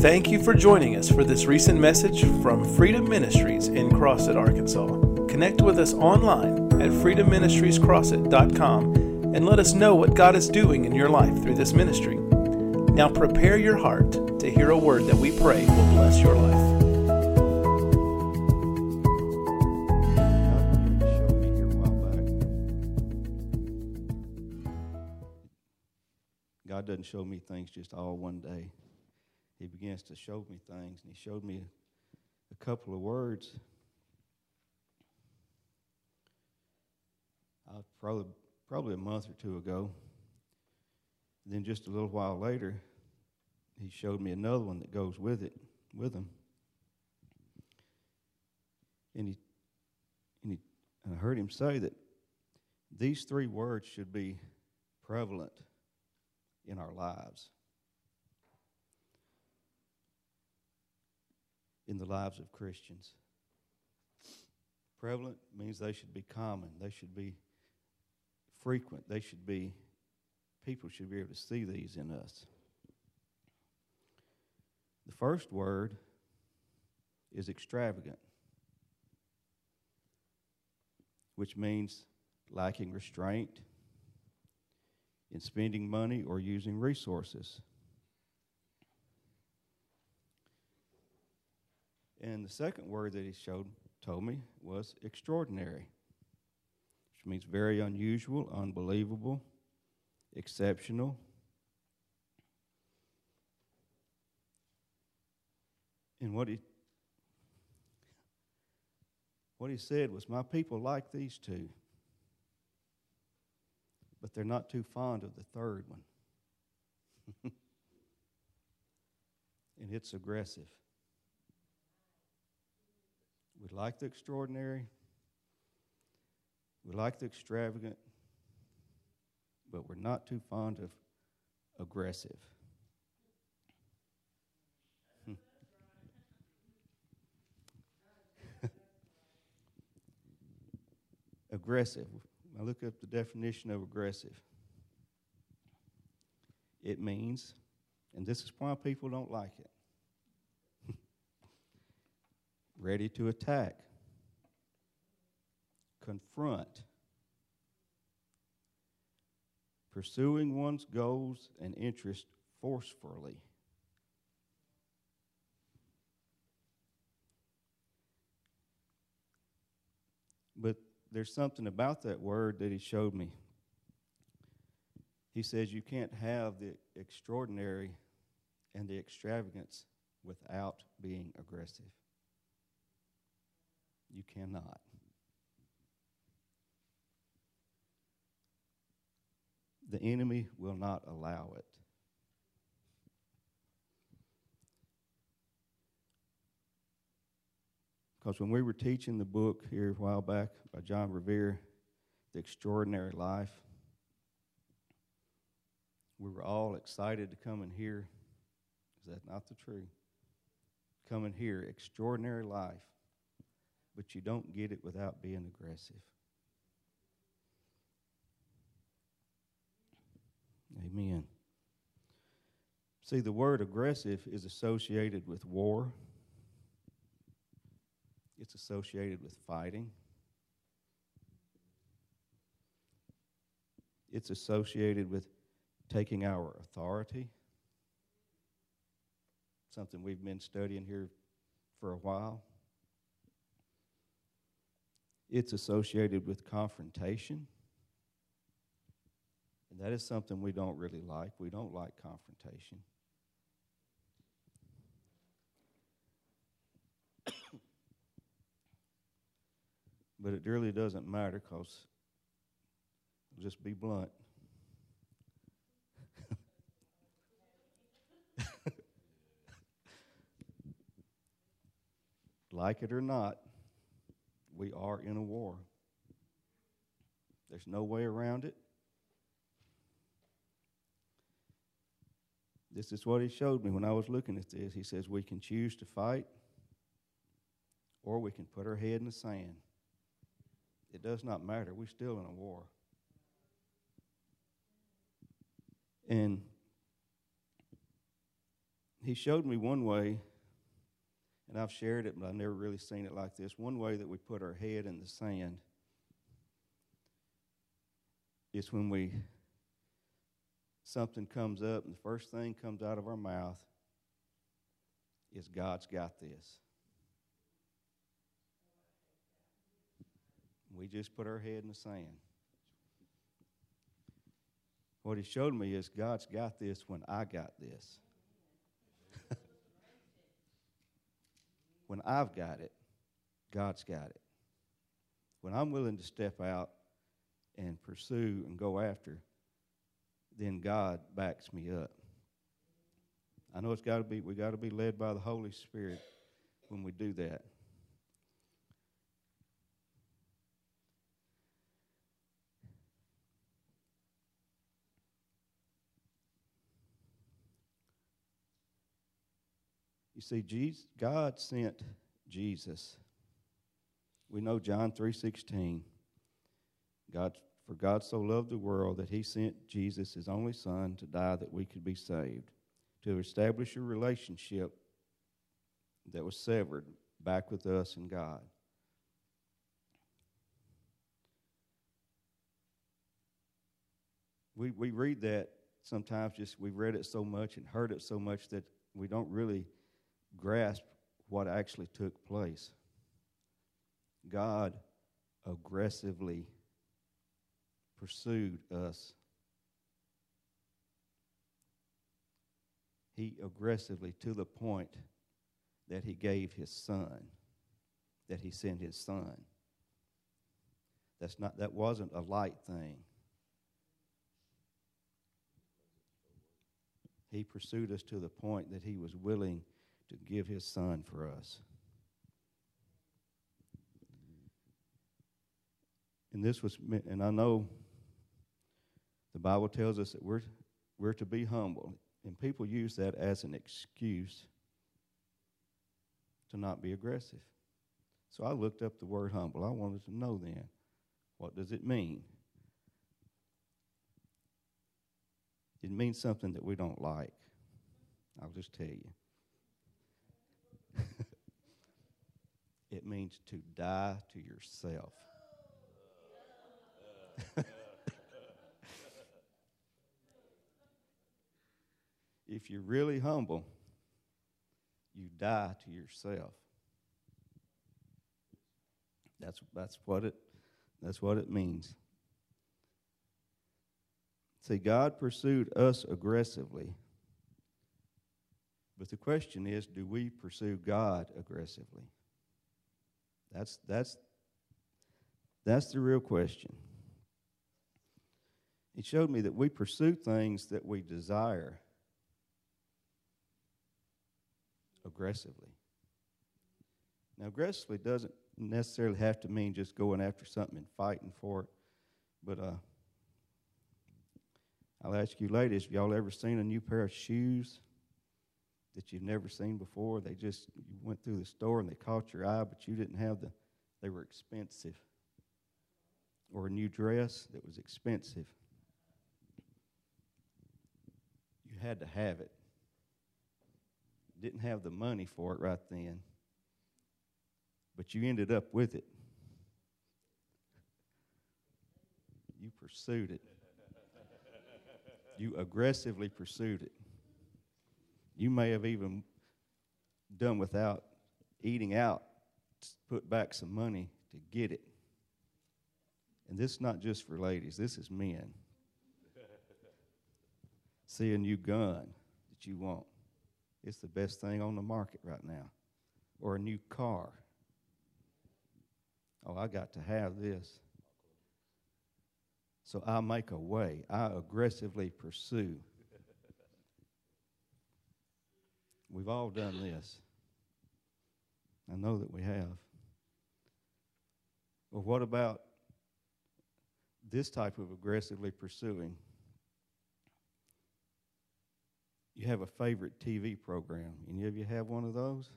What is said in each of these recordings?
Thank you for joining us for this recent message from Freedom Ministries in Crossett, Arkansas. Connect with us online at freedomministriescrossett.com and let us know what God is doing in your life through this ministry. Now prepare your heart to hear a word that we pray will bless your life. God doesn't show me things just all one day. He begins to show me things, and He showed me a couple of words. Uh, probably, probably a month or two ago. then just a little while later, he showed me another one that goes with it, with him. And he, and he, and I heard him say that these three words should be prevalent in our lives, in the lives of Christians. Prevalent means they should be common, they should be frequent, they should be, people should be able to see these in us. The first word is extravagant, which means lacking restraint in spending money or using resources. And the second word that he showed told me was extraordinary, which means very unusual, unbelievable, exceptional. And what he what he said was, My people like these two but they're not too fond of the third one. and it's aggressive. We like the extraordinary, we like the extravagant, but we're not too fond of aggressive. aggressive. I look up the definition of aggressive. It means, and this is why people don't like it, ready to attack, confront, pursuing one's goals and interests forcefully. But there's something about that word that he showed me. He says you can't have the extraordinary and the extravagance without being aggressive. You cannot. The enemy will not allow it. Because when we were teaching the book here a while back by John Bevere, The Extraordinary Life, we were all excited to come and hear. Is that not the truth? Come hear extraordinary life, but you don't get it without being aggressive. Amen. See, the word aggressive is associated with war it's associated with fighting. It's associated with taking our authority. Something we've been studying here for a while. It's associated with confrontation. And that is something we don't really like. We don't like confrontation. But it really doesn't matter because, just be blunt. like it or not, we are in a war. There's no way around it. This is what he showed me when I was looking at this. He says we can choose to fight or we can put our head in the sand. It does not matter. We're still in a war. And he showed me one way, and I've shared it, but I've never really seen it like this. One way that we put our head in the sand is when we something comes up, and the first thing comes out of our mouth is God's got this. We just put our head in the sand. What he showed me is God's got this when I got this. when I've got it, God's got it. When I'm willing to step out and pursue and go after, then God backs me up. I know it's got to be we got to be led by the Holy Spirit when we do that. You see, Jesus, God sent Jesus. We know John 3.16. God, for God so loved the world that he sent Jesus, his only son, to die that we could be saved, to establish a relationship that was severed back with us and God. We, we read that sometimes just we've read it so much and heard it so much that we don't really grasp what actually took place. God aggressively pursued us. He aggressively, to the point that he gave his son, that he sent his son. That's not, that wasn't a light thing. He pursued us to the point that he was willing to give his son for us. And this was, and I know the Bible tells us that we're, we're to be humble. And people use that as an excuse to not be aggressive. So I looked up the word humble. I wanted to know then, what does it mean? It means something that we don't like. I'll just tell you. It means to die to yourself. if you're really humble, you die to yourself. That's, that's, what, it, that's what it means. See, God pursued us aggressively but the question is do we pursue God aggressively? That's, that's, that's the real question. He showed me that we pursue things that we desire aggressively. Now, aggressively doesn't necessarily have to mean just going after something and fighting for it. But uh, I'll ask you ladies, have y'all ever seen a new pair of shoes? That you've never seen before. They just you went through the store and they caught your eye, but you didn't have the. They were expensive. Or a new dress that was expensive. You had to have it. Didn't have the money for it right then, but you ended up with it. You pursued it. You aggressively pursued it. You may have even done without eating out, put back some money to get it. And this is not just for ladies, this is men. See a new gun that you want. It's the best thing on the market right now. Or a new car. Oh, I got to have this. So I make a way. I aggressively pursue We've all done this. I know that we have. Well, what about this type of aggressively pursuing? You have a favorite TV program. Any of you have one of those?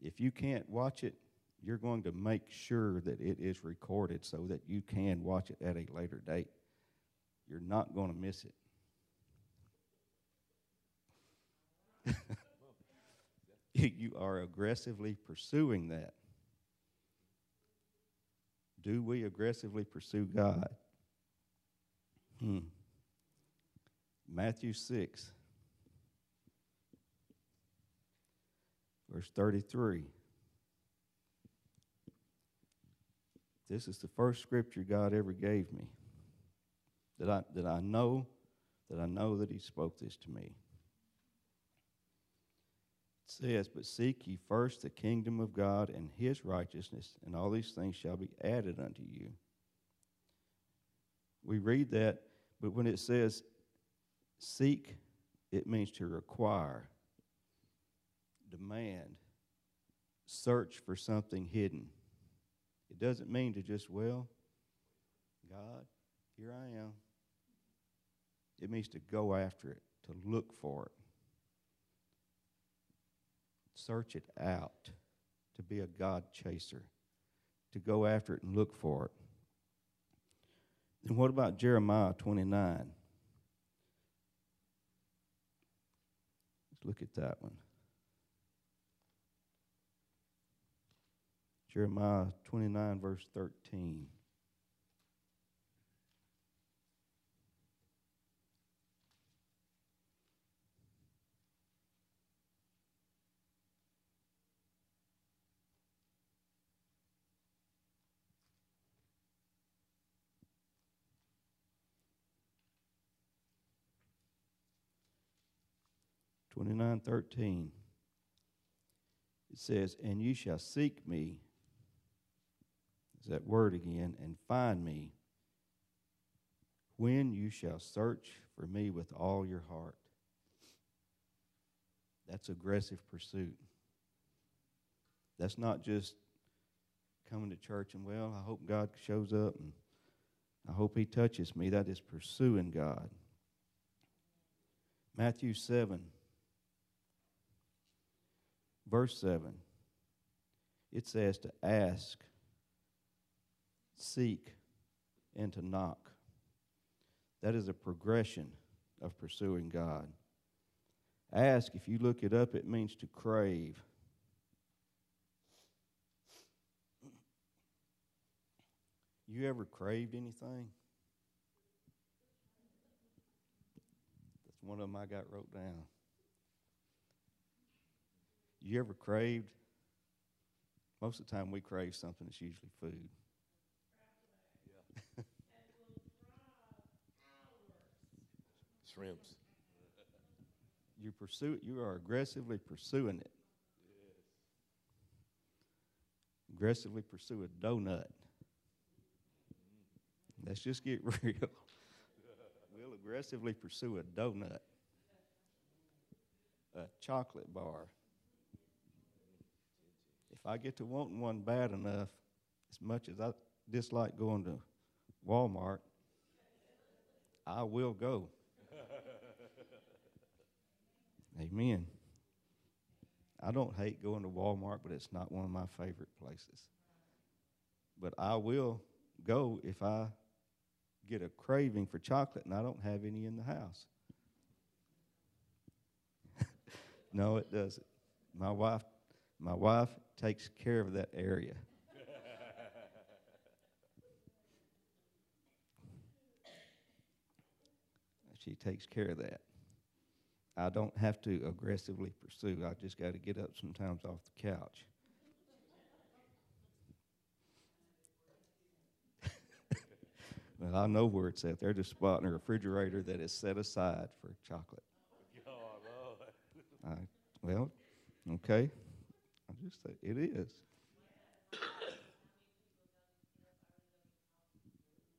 If you can't watch it, you're going to make sure that it is recorded so that you can watch it at a later date. You're not going to miss it. you are aggressively pursuing that. Do we aggressively pursue God? Hmm. Matthew 6, verse 33. This is the first scripture God ever gave me that I, that I know that I know that He spoke this to me. Says, But seek ye first the kingdom of God and His righteousness, and all these things shall be added unto you. We read that, but when it says Seek, it means to require, demand, search for something hidden. It doesn't mean to just, well, God, here I am. It means to go after it, to look for it, search it out, to be a God chaser, to go after it and look for it. And what about Jeremiah 29? Let's look at that one. Jeremiah 29, verse 13. Twenty nine thirteen. It says, And you shall seek me, is that word again, and find me when you shall search for me with all your heart. That's aggressive pursuit. That's not just coming to church and, well, I hope God shows up and I hope He touches me. That is pursuing God. Matthew 7 verse 7, it says to ask, seek, and to knock. That is a progression of pursuing God. Ask, if you look it up, it means to crave. You ever craved anything? That's one of them I got wrote down. You ever craved? Most of the time, we crave something that's usually food. Yeah. Shrimps. You pursue it. You are aggressively pursuing it. Yes. Aggressively pursue a donut. Let's just get real. we'll aggressively pursue a donut, a chocolate bar, if I get to wanting one bad enough, as much as I dislike going to Walmart, I will go. Amen. I don't hate going to Walmart, but it's not one of my favorite places. But I will go if I get a craving for chocolate and I don't have any in the house. no, it doesn't. My wife, my wife takes care of that area. she takes care of that. I don't have to aggressively pursue. I just got to get up sometimes off the couch. well, I know where it's at. There's a spot in the refrigerator that is set aside for chocolate. Oh, I, well, okay. Just say it is.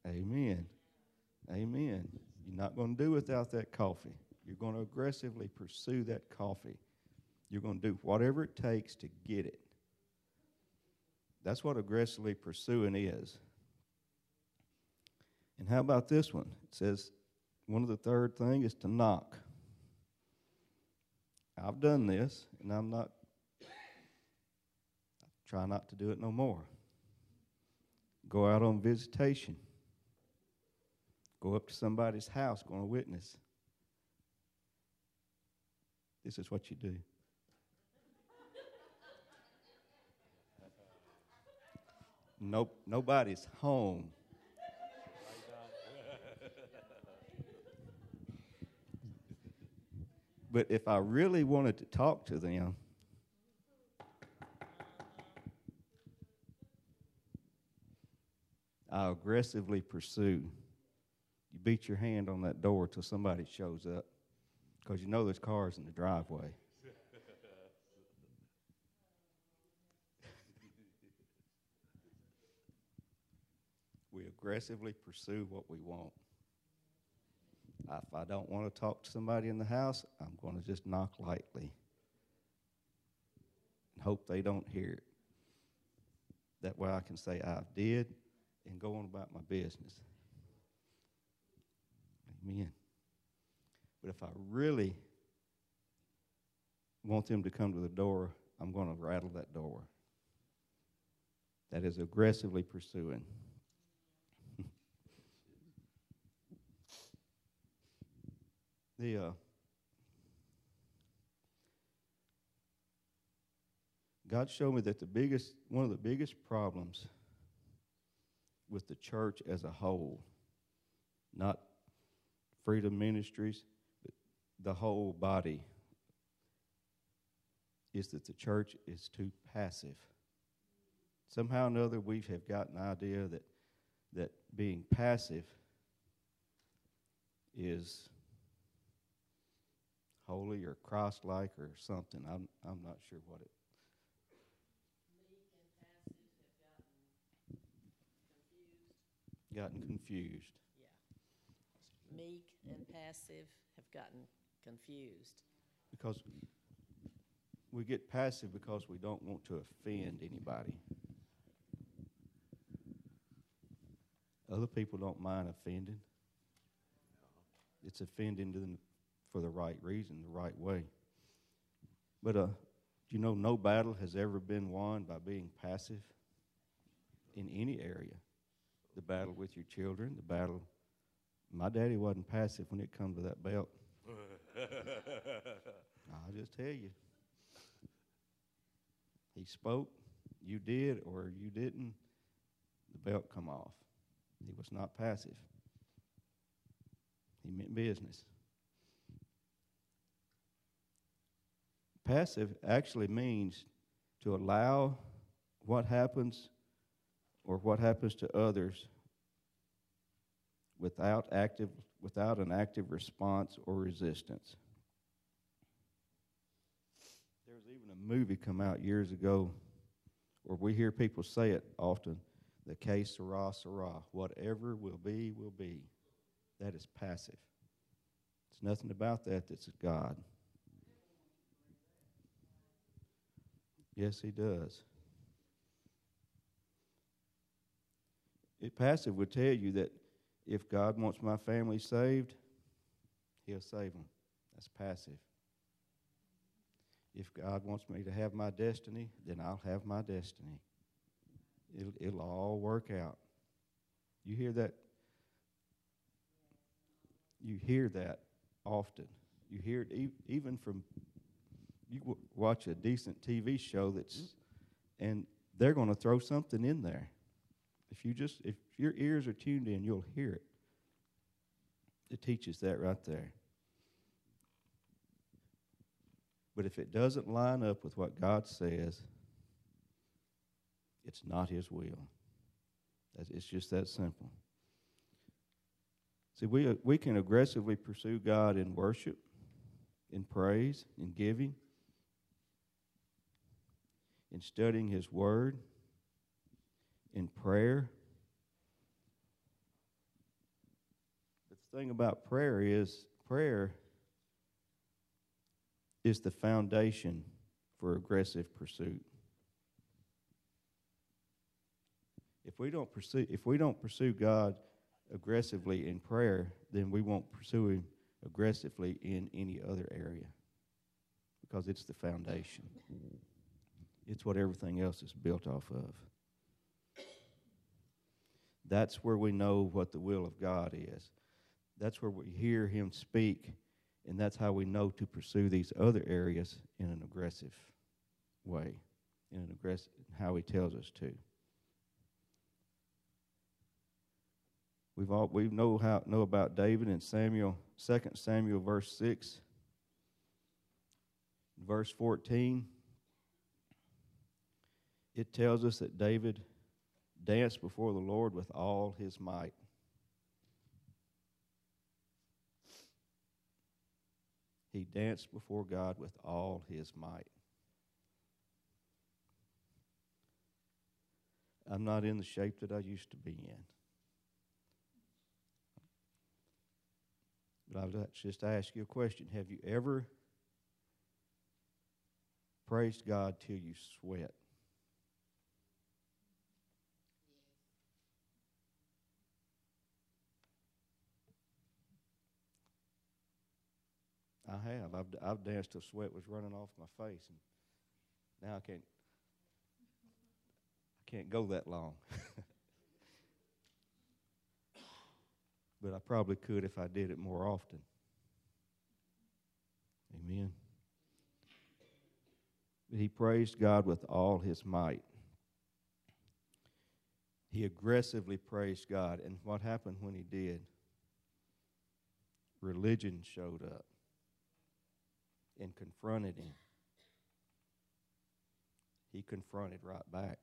Amen. Amen. You're not going to do without that coffee. You're going to aggressively pursue that coffee. You're going to do whatever it takes to get it. That's what aggressively pursuing is. And how about this one? It says one of the third thing is to knock. I've done this, and I'm not Try not to do it no more. Go out on visitation. Go up to somebody's house, go on a witness. This is what you do. Nope, nobody's home. but if I really wanted to talk to them, I aggressively pursue. You beat your hand on that door till somebody shows up because you know there's cars in the driveway. we aggressively pursue what we want. If I don't want to talk to somebody in the house, I'm going to just knock lightly and hope they don't hear it. That way I can say I did and go on about my business. Amen. But if I really want them to come to the door, I'm going to rattle that door. That is aggressively pursuing. the uh, God showed me that the biggest one of the biggest problems with the church as a whole, not Freedom Ministries, but the whole body, is that the church is too passive. Somehow or another, we have got an idea that that being passive is holy or Christ-like or something. I'm I'm not sure what it. Gotten confused. Yeah. Meek and passive have gotten confused. Because we get passive because we don't want to offend anybody. Other people don't mind offending. It's offending them for the right reason, the right way. But uh, you know no battle has ever been won by being passive in any area? The battle with your children, the battle. My daddy wasn't passive when it come to that belt. I'll just tell you. He spoke, you did or you didn't, the belt come off. He was not passive. He meant business. Passive actually means to allow what happens or what happens to others without active without an active response or resistance. There was even a movie come out years ago where we hear people say it often, the que sera sera, whatever will be will be. That is passive. It's nothing about that that's God. Yes, he does. It passive would tell you that if God wants my family saved, he'll save them. That's passive. If God wants me to have my destiny, then I'll have my destiny. It'll, it'll all work out. You hear that? You hear that often. You hear it e- even from you w- watch a decent TV show that's, and they're going to throw something in there. If you just if your ears are tuned in, you'll hear it. It teaches that right there. But if it doesn't line up with what God says, it's not His will. It's just that simple. See, we, uh, we can aggressively pursue God in worship, in praise, in giving, in studying His Word, in prayer. The thing about prayer is prayer is the foundation for aggressive pursuit. If we don't pursue if we don't pursue God aggressively in prayer, then we won't pursue him aggressively in any other area. Because it's the foundation. It's what everything else is built off of. That's where we know what the will of God is. That's where we hear Him speak And that's how we know to pursue these other areas in an aggressive way, in an aggressive how he tells us to. We've all we know how know about David in Samuel, 2 Samuel verse 6. Verse 14 it tells us that David danced before the Lord with all his might. He danced before God with all his might. I'm not in the shape that I used to be in. But I'll just ask you a question. Have you ever praised God till you sweat? I have. I've, I've danced till sweat was running off my face, and now I can't. I can't go that long. but I probably could if I did it more often. Amen. But He praised God with all his might. He aggressively praised God. And what happened when he did? Religion showed up and confronted him. He confronted right back.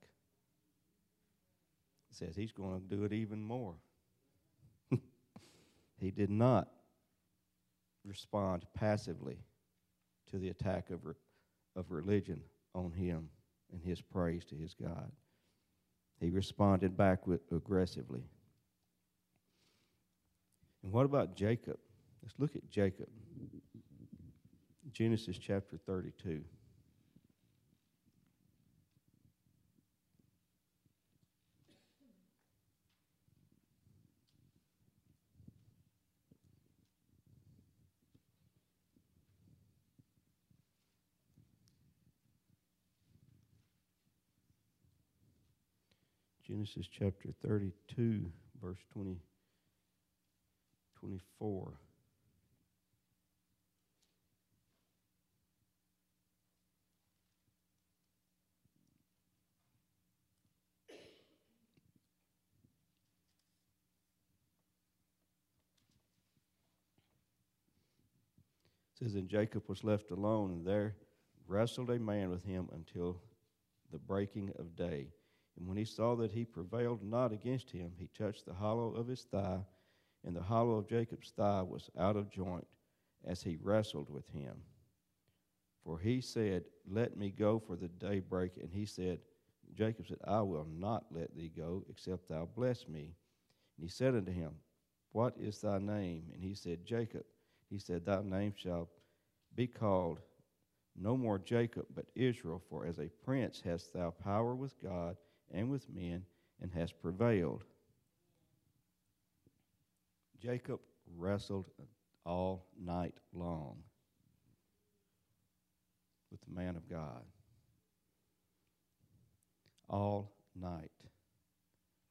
Says he's going to do it even more. he did not respond passively to the attack of, re- of religion on him and his praise to his God. He responded back with aggressively. And what about Jacob? Let's look at Jacob. Genesis chapter 32. Genesis chapter 32, verse 20, 24. Says, And Jacob was left alone, and there wrestled a man with him until the breaking of day. And when he saw that he prevailed not against him, he touched the hollow of his thigh, and the hollow of Jacob's thigh was out of joint as he wrestled with him. For he said, Let me go for the daybreak. And he said, Jacob said, I will not let thee go, except thou bless me. And he said unto him, What is thy name? And he said, Jacob. He said, Thy name shall be called no more Jacob, but Israel, for as a prince hast thou power with God and with men, and hast prevailed. Jacob wrestled all night long with the man of God. All night.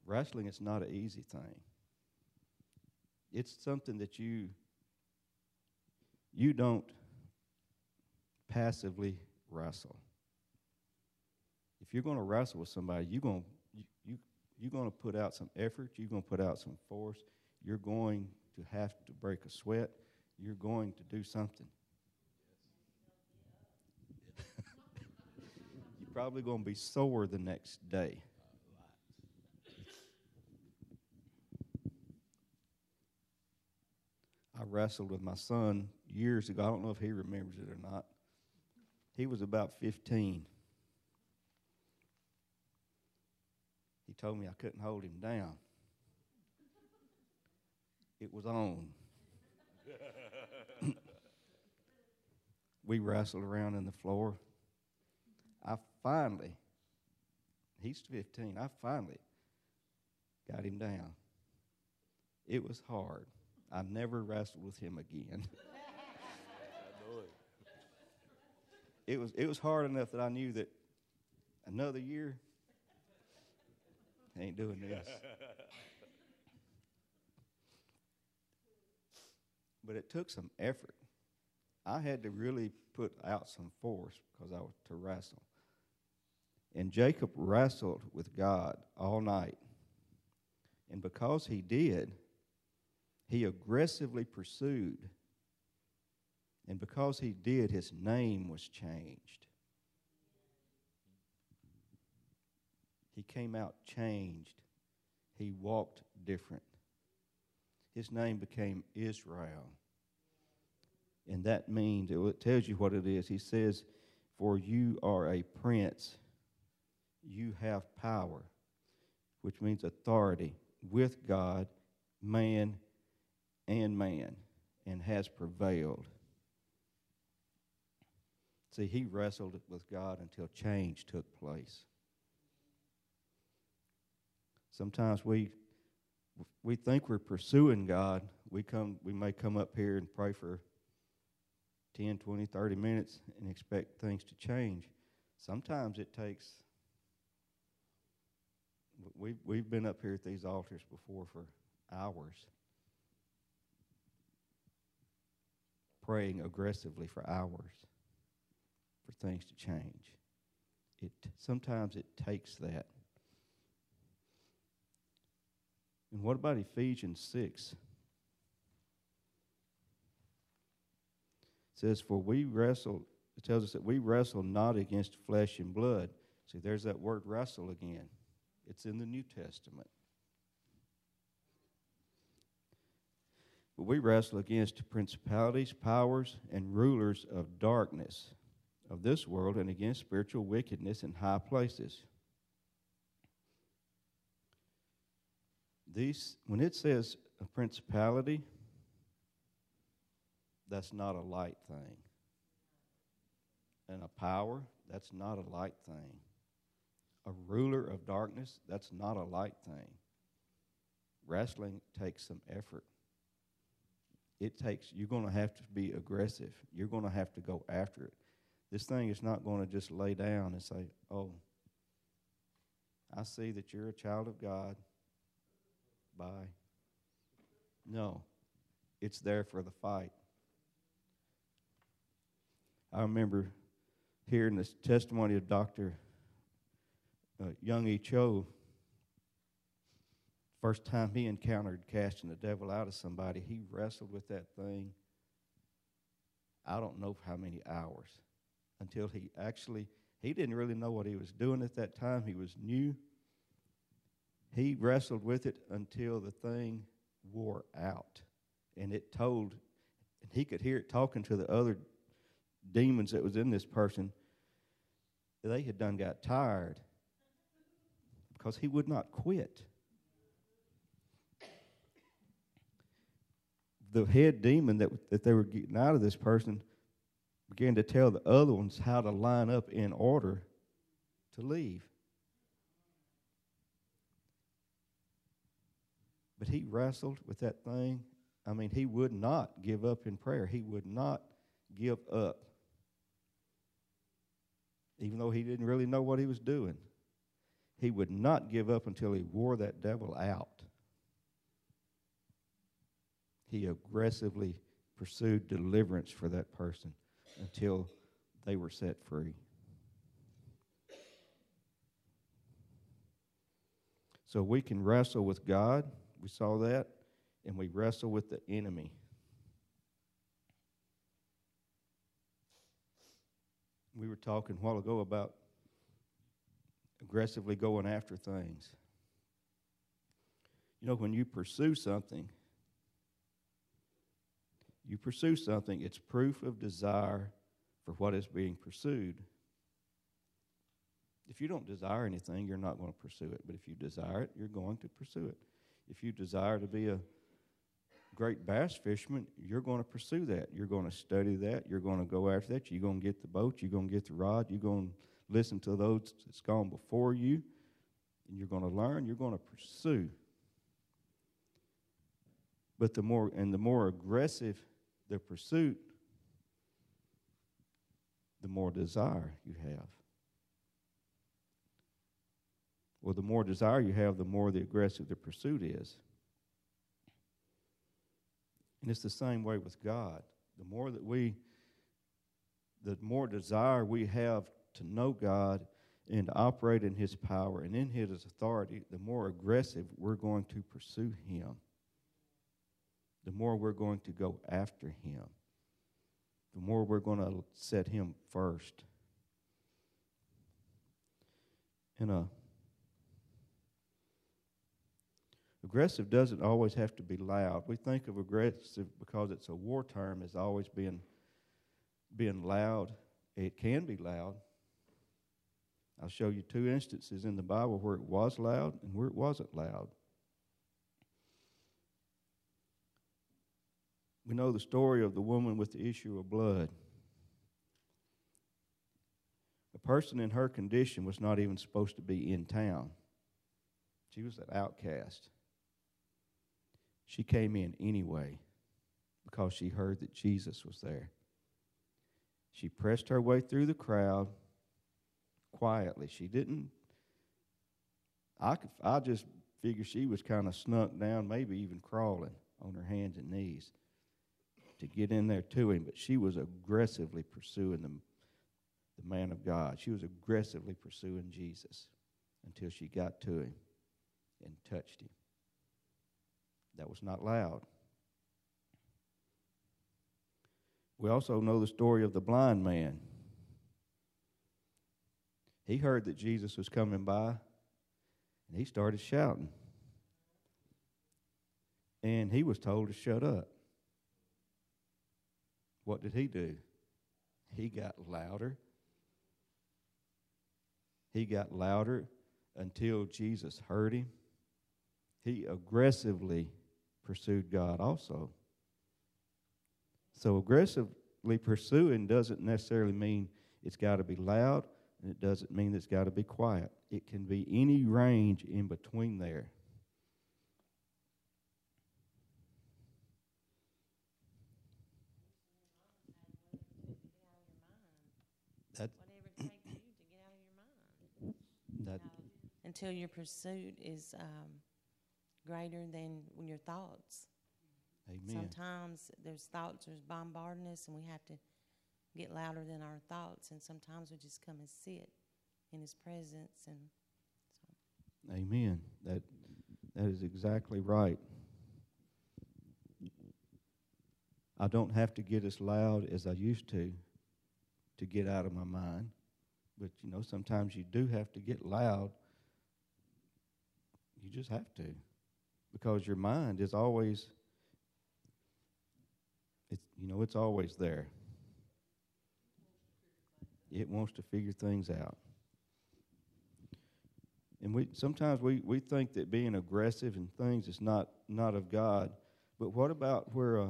Wrestling is not an easy thing. It's something that you you don't passively wrestle. If you're going to wrestle with somebody, you're going you, you you're going to put out some effort. You're going to put out some force. You're going to have to break a sweat. You're going to do something. you're probably going to be sore the next day. I wrestled with my son years ago. I don't know if he remembers it or not. He was about 15. He told me I couldn't hold him down. It was on. we wrestled around in the floor. I finally, he's 15, I finally got him down. It was hard. I never wrestled with him again. it was it was hard enough that I knew that another year I ain't doing this. but it took some effort. I had to really put out some force because I was to wrestle. And Jacob wrestled with God all night. And because he did, he aggressively pursued. And because he did, his name was changed. He came out changed. He walked different. His name became Israel. And that means, it tells you what it is. He says, For you are a prince, you have power, which means authority with God, man, and man, and has prevailed. See, he wrestled with God until change took place. Sometimes we we think we're pursuing God. We come we may come up here and pray for 10, 20, 30 minutes and expect things to change. Sometimes it takes we've, we've been up here at these altars before for hours praying aggressively for hours for things to change. It sometimes it takes that. And what about Ephesians 6? It says, For we wrestle, it tells us that we wrestle not against flesh and blood. See, there's that word wrestle again. It's in the New Testament. But we wrestle against principalities, powers, and rulers of darkness of this world and against spiritual wickedness in high places. These, when it says a principality, that's not a light thing. And a power, that's not a light thing. A ruler of darkness, that's not a light thing. Wrestling takes some effort. It takes, you're going to have to be aggressive. You're going to have to go after it. This thing is not going to just lay down and say, oh, I see that you're a child of God. Bye. No, it's there for the fight. I remember hearing this testimony of Dr. Uh, Young E. Cho. First time he encountered casting the devil out of somebody, he wrestled with that thing. I don't know how many hours until he actually, he didn't really know what he was doing at that time. He was new. He wrestled with it until the thing wore out. And it told, and he could hear it talking to the other demons that was in this person. They had done got tired because he would not quit. The head demon that, that they were getting out of this person began to tell the other ones how to line up in order to leave. But he wrestled with that thing. I mean, he would not give up in prayer. He would not give up. Even though he didn't really know what he was doing, he would not give up until he wore that devil out. He aggressively pursued deliverance for that person until they were set free. So we can wrestle with God. We saw that. And we wrestle with the enemy. We were talking a while ago about aggressively going after things. You know, when you pursue something, you pursue something, it's proof of desire for what is being pursued. If you don't desire anything, you're not going to pursue it. But if you desire it, you're going to pursue it. If you desire to be a great bass fisherman, you're going to pursue that. You're going to study that. You're going to go after that. You're going to get the boat. You're going to get the rod. You're going to listen to those that's gone before you. And you're going to learn. You're going to pursue. But the more and the more aggressive the pursuit, the more desire you have. Well, the more desire you have, the more the aggressive the pursuit is. And it's the same way with God. The more that we the more desire we have to know God and to operate in His power and in His authority, the more aggressive we're going to pursue Him. The more we're going to go after Him. The more we're going to set Him first. And uh, aggressive doesn't always have to be loud. We think of aggressive because it's a war term as always being being loud. It can be loud. I'll show you two instances in the Bible where it was loud and where it wasn't loud. We know the story of the woman with the issue of blood. A person in her condition was not even supposed to be in town. She was an outcast. She came in anyway because she heard that Jesus was there. She pressed her way through the crowd quietly. She didn't. I could, I just figure she was kind of snuck down, maybe even crawling on her hands and knees to get in there to him. But she was aggressively pursuing the, the man of God. She was aggressively pursuing Jesus until she got to him and touched him. That was not loud. We also know the story of the blind man. He heard that Jesus was coming by, and he started shouting. And he was told to shut up. What did he do? He got louder. He got louder until Jesus heard him. He aggressively pursued God also. So aggressively pursuing doesn't necessarily mean it's got to be loud, and it doesn't mean it's got to be quiet. It can be any range in between there. That, Whatever it takes you to get out of your mind. That, Until your pursuit is um, greater than your thoughts. amen. Sometimes there's thoughts that's bombarding us, and we have to get louder than our thoughts. And sometimes we just come and sit in His presence. And so, Amen. That that is exactly right. I don't have to get as loud as I used to to get out of my mind. But you know, sometimes you do have to get loud. You just have to. Because your mind is always it's you know, it's always there. It wants to figure things out. And we sometimes we, we think that being aggressive in things is not not of God. But what about where uh,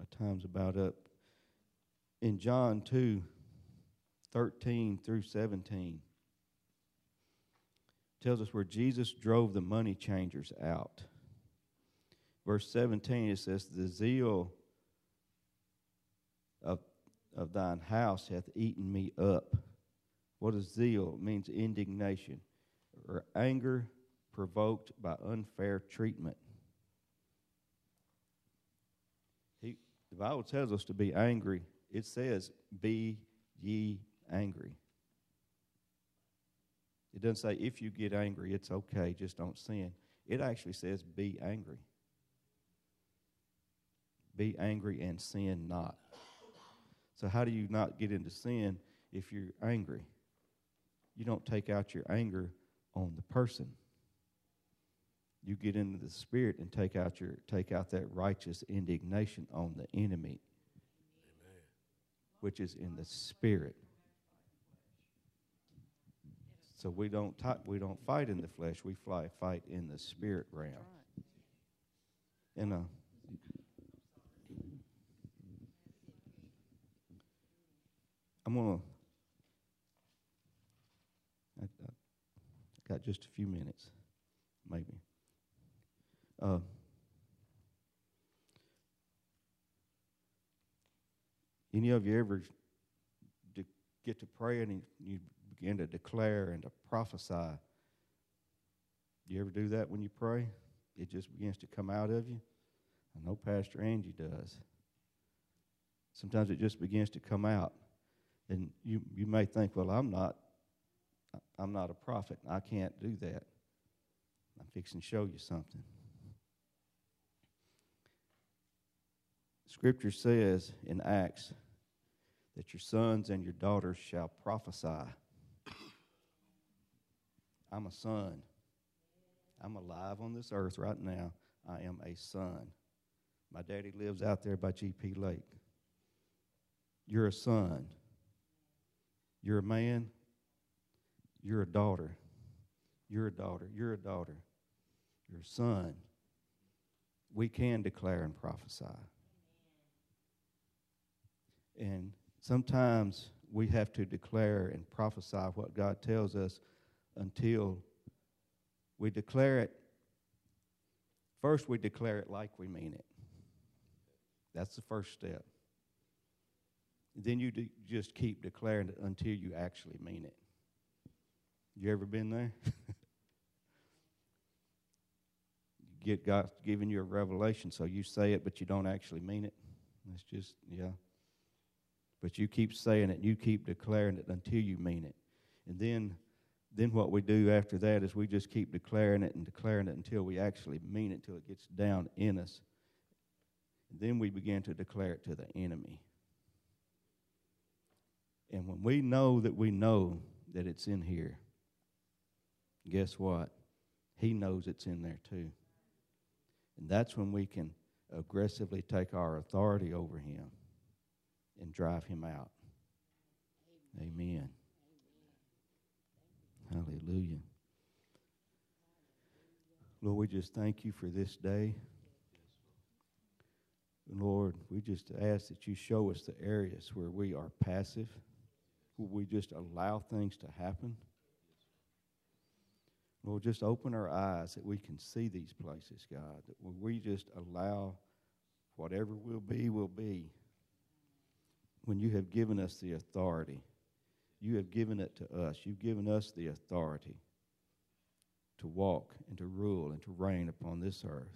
my time's about up. In John 2, 13 through 17 tells us where Jesus drove the money changers out. Verse 17 it says, The zeal of, of thine house hath eaten me up. What is zeal? It means indignation or anger provoked by unfair treatment. He, the Bible tells us to be angry. It says, Be ye angry. It doesn't say if you get angry, it's okay, just don't sin. It actually says, Be angry. Be angry and sin not. So, how do you not get into sin if you're angry? You don't take out your anger on the person. You get into the spirit and take out your take out that righteous indignation on the enemy, which is in the spirit. So we don't ti we don't fight in the flesh. We fly, fight in the spirit realm. And uh, I'm gonna. I, I got just a few minutes, maybe. Uh, any of you ever get to pray and you begin to declare and to prophesy? You ever do that when you pray? It just begins to come out of you. I know Pastor Angie does. Sometimes it just begins to come out. And you, you may think, well, I'm not I'm not a prophet. I can't do that. I'm fixing to show you something. Scripture says in Acts that your sons and your daughters shall prophesy. I'm a son. I'm alive on this earth right now. I am a son. My daddy lives out there by GP Lake. You're a son. You're a man. You're a daughter. You're a daughter. You're a daughter. You're a son. We can declare and prophesy. And sometimes we have to declare and prophesy what God tells us until we declare it. First, we declare it like we mean it. That's the first step. Then you just keep declaring it until you actually mean it. You ever been there? get God giving you a revelation, so you say it, but you don't actually mean it. It's just, yeah. But you keep saying it, you keep declaring it until you mean it. And then then what we do after that is we just keep declaring it and declaring it until we actually mean it, until it gets down in us. Then we begin to declare it to the enemy. And when we know that we know that it's in here, guess what? He knows it's in there too. And that's when we can aggressively take our authority over him and drive him out. Amen. Hallelujah. Lord, we just thank you for this day. Lord, we just ask that you show us the areas where we are passive, where we just allow things to happen. Lord, just open our eyes that we can see these places, God, that we just allow whatever will be, will be. When you have given us the authority, you have given it to us. You've given us the authority to walk and to rule and to reign upon this earth.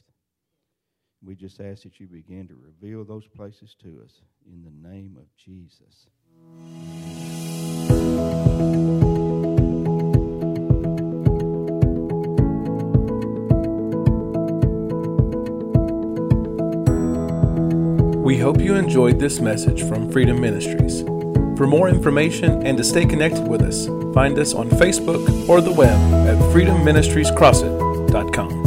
We just ask that you begin to reveal those places to us in the name of Jesus. We hope you enjoyed this message from Freedom Ministries. For more information and to stay connected with us, find us on Facebook or the web at freedomministriescrossett.com.